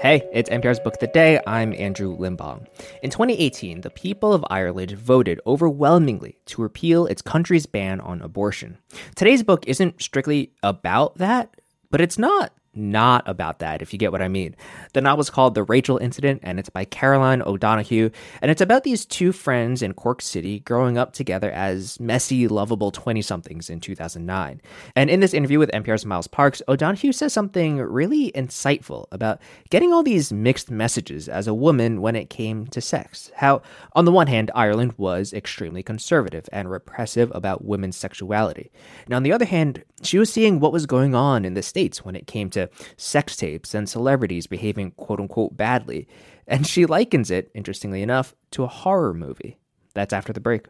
Hey, it's NPR's Book of the Day. I'm Andrew Limbong. In 2018, the people of Ireland voted overwhelmingly to repeal its country's ban on abortion. Today's book isn't strictly about that, but it's not not about that, if you get what I mean. The novel is called The Rachel Incident, and it's by Caroline O'Donoghue, and it's about these two friends in Cork City growing up together as messy, lovable 20 somethings in 2009. And in this interview with NPR's Miles Parks, O'Donoghue says something really insightful about getting all these mixed messages as a woman when it came to sex. How, on the one hand, Ireland was extremely conservative and repressive about women's sexuality. And on the other hand, she was seeing what was going on in the States when it came to to sex tapes and celebrities behaving quote unquote badly. And she likens it, interestingly enough, to a horror movie. That's after the break.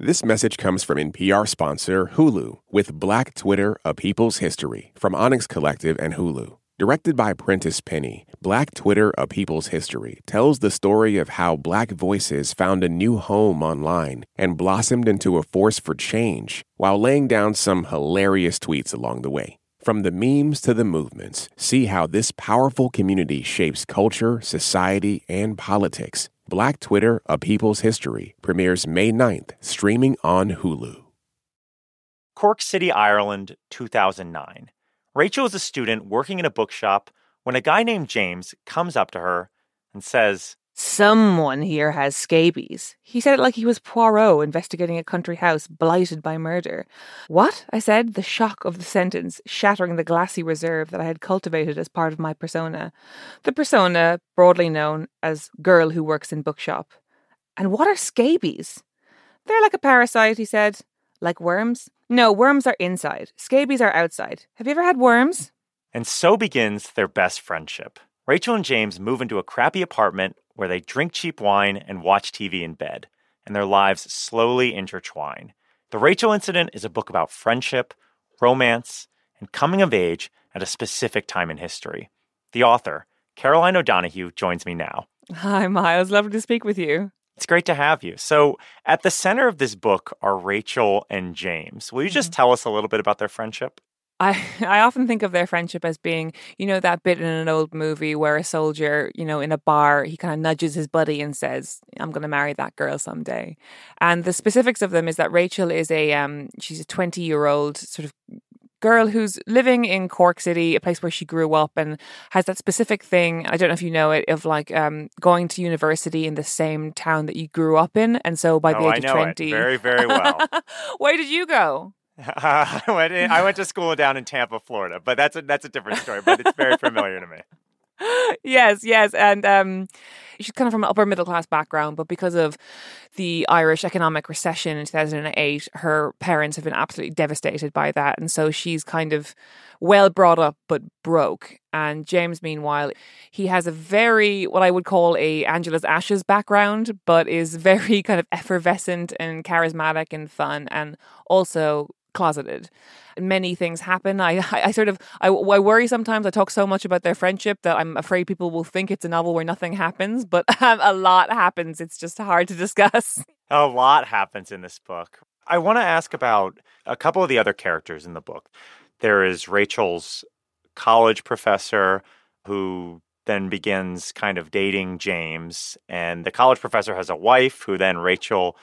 This message comes from NPR sponsor Hulu with Black Twitter, A People's History from Onyx Collective and Hulu. Directed by Prentice Penny, Black Twitter, A People's History tells the story of how black voices found a new home online and blossomed into a force for change while laying down some hilarious tweets along the way. From the memes to the movements, see how this powerful community shapes culture, society, and politics. Black Twitter, A People's History premieres May 9th, streaming on Hulu. Cork City, Ireland, 2009. Rachel is a student working in a bookshop when a guy named James comes up to her and says, Someone here has scabies. He said it like he was Poirot investigating a country house blighted by murder. What? I said, the shock of the sentence shattering the glassy reserve that I had cultivated as part of my persona. The persona, broadly known as girl who works in bookshop. And what are scabies? They're like a parasite, he said. Like worms? No, worms are inside. Scabies are outside. Have you ever had worms? And so begins their best friendship. Rachel and James move into a crappy apartment where they drink cheap wine and watch TV in bed, and their lives slowly intertwine. The Rachel Incident is a book about friendship, romance, and coming of age at a specific time in history. The author, Caroline O'Donoghue, joins me now. Hi, Miles. Lovely to speak with you. It's great to have you. So, at the center of this book are Rachel and James. Will you just mm-hmm. tell us a little bit about their friendship? I, I often think of their friendship as being, you know, that bit in an old movie where a soldier, you know, in a bar, he kind of nudges his buddy and says, I'm going to marry that girl someday. And the specifics of them is that Rachel is a, um, she's a 20 year old sort of girl who's living in Cork City, a place where she grew up, and has that specific thing. I don't know if you know it of like um, going to university in the same town that you grew up in, and so by the oh, age of twenty, very very well. Where did you go? I went in, I went to school down in Tampa, Florida, but that's a that's a different story. But it's very familiar to me. yes, yes, and um, she's kind of from an upper middle class background, but because of the Irish economic recession in 2008, her parents have been absolutely devastated by that, and so she's kind of well brought up but broke. And James, meanwhile, he has a very what I would call a Angela's Ashes background, but is very kind of effervescent and charismatic and fun, and also closeted. Many things happen. I, I, I sort of, I, I, worry sometimes. I talk so much about their friendship that I'm afraid people will think it's a novel where nothing happens, but um, a lot happens. It's just hard to discuss. A lot happens in this book. I want to ask about a couple of the other characters in the book. There is Rachel's college professor who then begins kind of dating James, and the college professor has a wife who then Rachel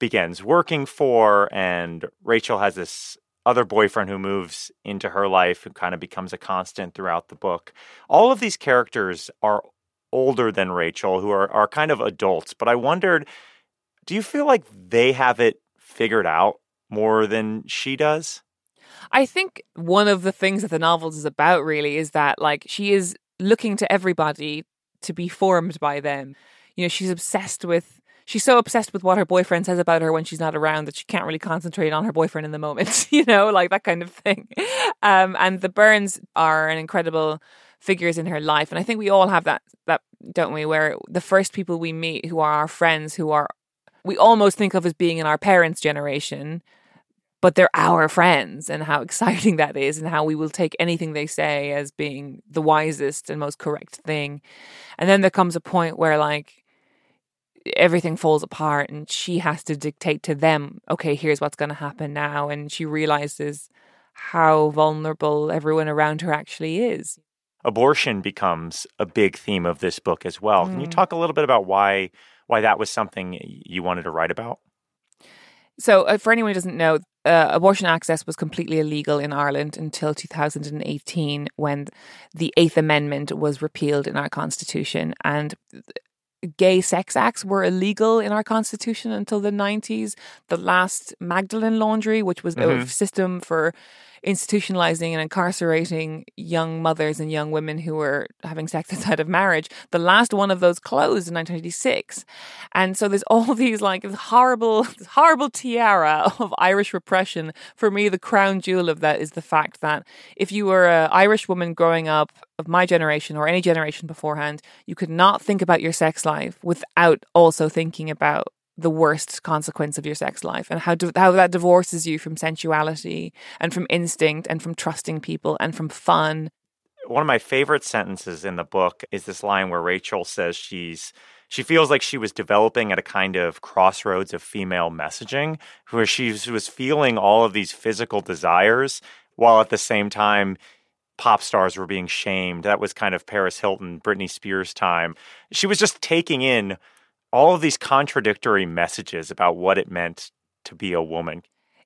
begins working for, and Rachel has this other boyfriend who moves into her life who kind of becomes a constant throughout the book. All of these characters are older than Rachel, who are, are kind of adults, but I wondered do you feel like they have it figured out more than she does? I think one of the things that the novel is about really is that like she is looking to everybody to be formed by them. You know, she's obsessed with she's so obsessed with what her boyfriend says about her when she's not around that she can't really concentrate on her boyfriend in the moment, you know, like that kind of thing. Um, and the Byrnes are an incredible figures in her life. And I think we all have that, that, don't we, where the first people we meet who are our friends, who are, we almost think of as being in our parents' generation, but they're our friends and how exciting that is and how we will take anything they say as being the wisest and most correct thing. And then there comes a point where like everything falls apart and she has to dictate to them, okay, here's what's going to happen now. And she realizes how vulnerable everyone around her actually is. abortion becomes a big theme of this book as well. Mm. Can you mm. talk a little bit about why why that was something you wanted to write about? So, uh, for anyone who doesn't know, uh, abortion access was completely illegal in Ireland until 2018 when the Eighth Amendment was repealed in our constitution. And gay sex acts were illegal in our constitution until the 90s. The last Magdalene Laundry, which was mm-hmm. a system for institutionalizing and incarcerating young mothers and young women who were having sex outside of marriage. The last one of those closed in 1986. And so there's all these like horrible, horrible tiara of Irish repression. For me, the crown jewel of that is the fact that if you were an Irish woman growing up of my generation or any generation beforehand, you could not think about your sex life without also thinking about the worst consequence of your sex life and how how that divorces you from sensuality and from instinct and from trusting people and from fun. One of my favorite sentences in the book is this line where Rachel says she's she feels like she was developing at a kind of crossroads of female messaging where she was feeling all of these physical desires while at the same time pop stars were being shamed. That was kind of Paris Hilton, Britney Spears time. She was just taking in all of these contradictory messages about what it meant to be a woman.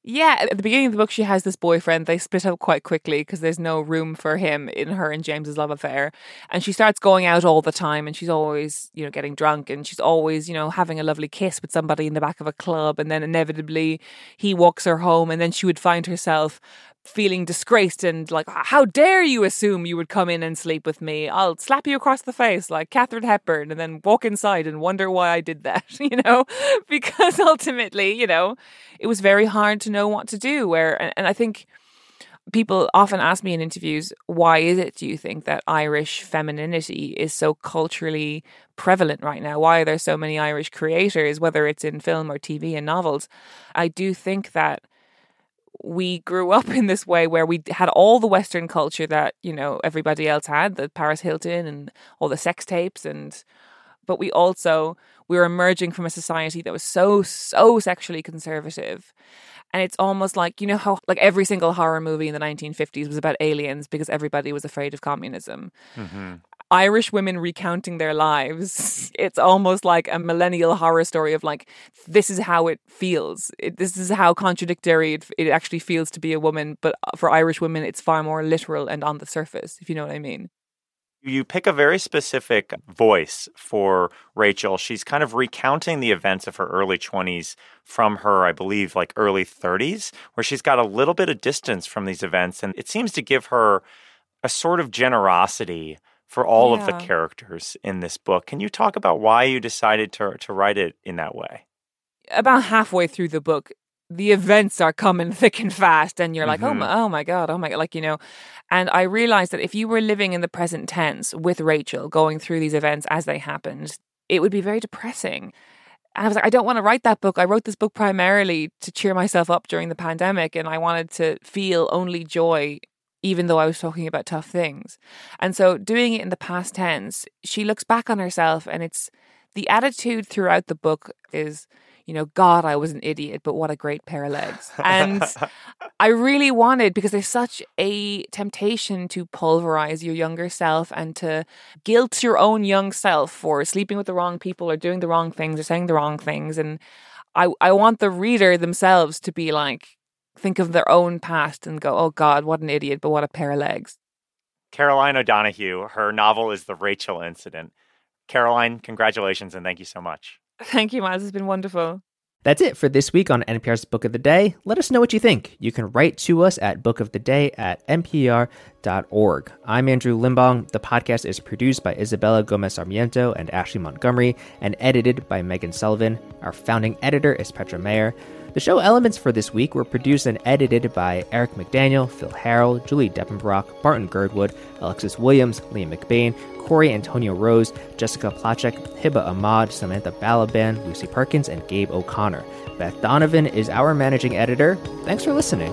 Yeah, at the beginning of the book, she has this boyfriend. They split up quite quickly because there's no room for him in her and James's love affair. And she starts going out all the time and she's always, you know, getting drunk and she's always, you know, having a lovely kiss with somebody in the back of a club. And then inevitably he walks her home and then she would find herself feeling disgraced and like, how dare you assume you would come in and sleep with me? I'll slap you across the face like Katharine Hepburn and then walk inside and wonder why I did that, you know? Because ultimately, you know, it was very hard to know what to do. Where, and, and I think people often ask me in interviews, why is it, do you think, that Irish femininity is so culturally prevalent right now? Why are there so many Irish creators, whether it's in film or TV and novels? I do think that we grew up in this way where we had all the Western culture that, you know, everybody else had, the Paris Hilton and all the sex tapes and but we also we were emerging from a society that was so, so sexually conservative. And it's almost like, you know, how like every single horror movie in the 1950s was about aliens because everybody was afraid of communism. Mm-hmm. Irish women recounting their lives. It's almost like a millennial horror story of like, this is how it feels. It, this is how contradictory it, it actually feels to be a woman. But uh, for Irish women, it's far more literal and on the surface, if you know what I mean. You pick a very specific voice for Rachel. She's kind of recounting the events of her early 20s from her, I believe, like early 30s, where she's got a little bit of distance from these events. And it seems to give her a sort of generosity for all yeah. of the characters in this book. Can you talk about why you decided to to write it in that way? About halfway through the book, the events are coming thick and fast, and you're like, oh mm-hmm. oh my, oh my god, oh my god, like you know. And I realized that if you were living in the present tense with Rachel, going through these events as they happened, it would be very depressing. And I was like, I don't want to write that book. I wrote this book primarily to cheer myself up during the pandemic, and I wanted to feel only joy even though I was talking about tough things. And so doing it in the past tense, she looks back on herself and it's the attitude throughout the book is, you know, God, I was an idiot, but what a great pair of legs. And I really wanted, because there's such a temptation to pulverize your younger self and to guilt your own young self for sleeping with the wrong people or doing the wrong things or saying the wrong things. And I, I want the reader themselves to be like, think of their own past and go, oh God, what an idiot, but what a pair of legs. Caroline O'Donoghue, her novel is The Rachel Incident. Caroline, congratulations and thank you so much. Thank you, Miles. It's been wonderful. That's it for this week on NPR's Book of the Day. Let us know what you think. You can write to us at bookoftheday at npr.org. I'm Andrew Limbong. The podcast is produced by Isabella Gomez Sarmiento and Ashley Montgomery and edited by Megan Sullivan. Our founding editor is Petra Mayer. The show elements for this week were produced and edited by Eric McDaniel, Phil Harrell, Julie Depenbrock, Barton Girdwood, Alexis Williams, Liam McBain, Corey Antonio Rose, Jessica Placzek, Hiba Ahmad, Samantha Balaban, Lucy Perkins, and Gabe O'Connor. Beth Donovan is our managing editor. Thanks for listening.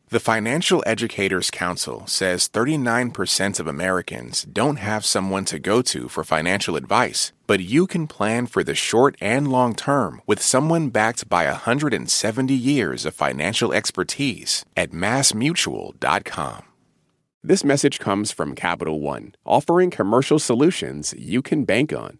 The Financial Educators Council says 39% of Americans don't have someone to go to for financial advice, but you can plan for the short and long term with someone backed by 170 years of financial expertise at massmutual.com. This message comes from Capital One, offering commercial solutions you can bank on.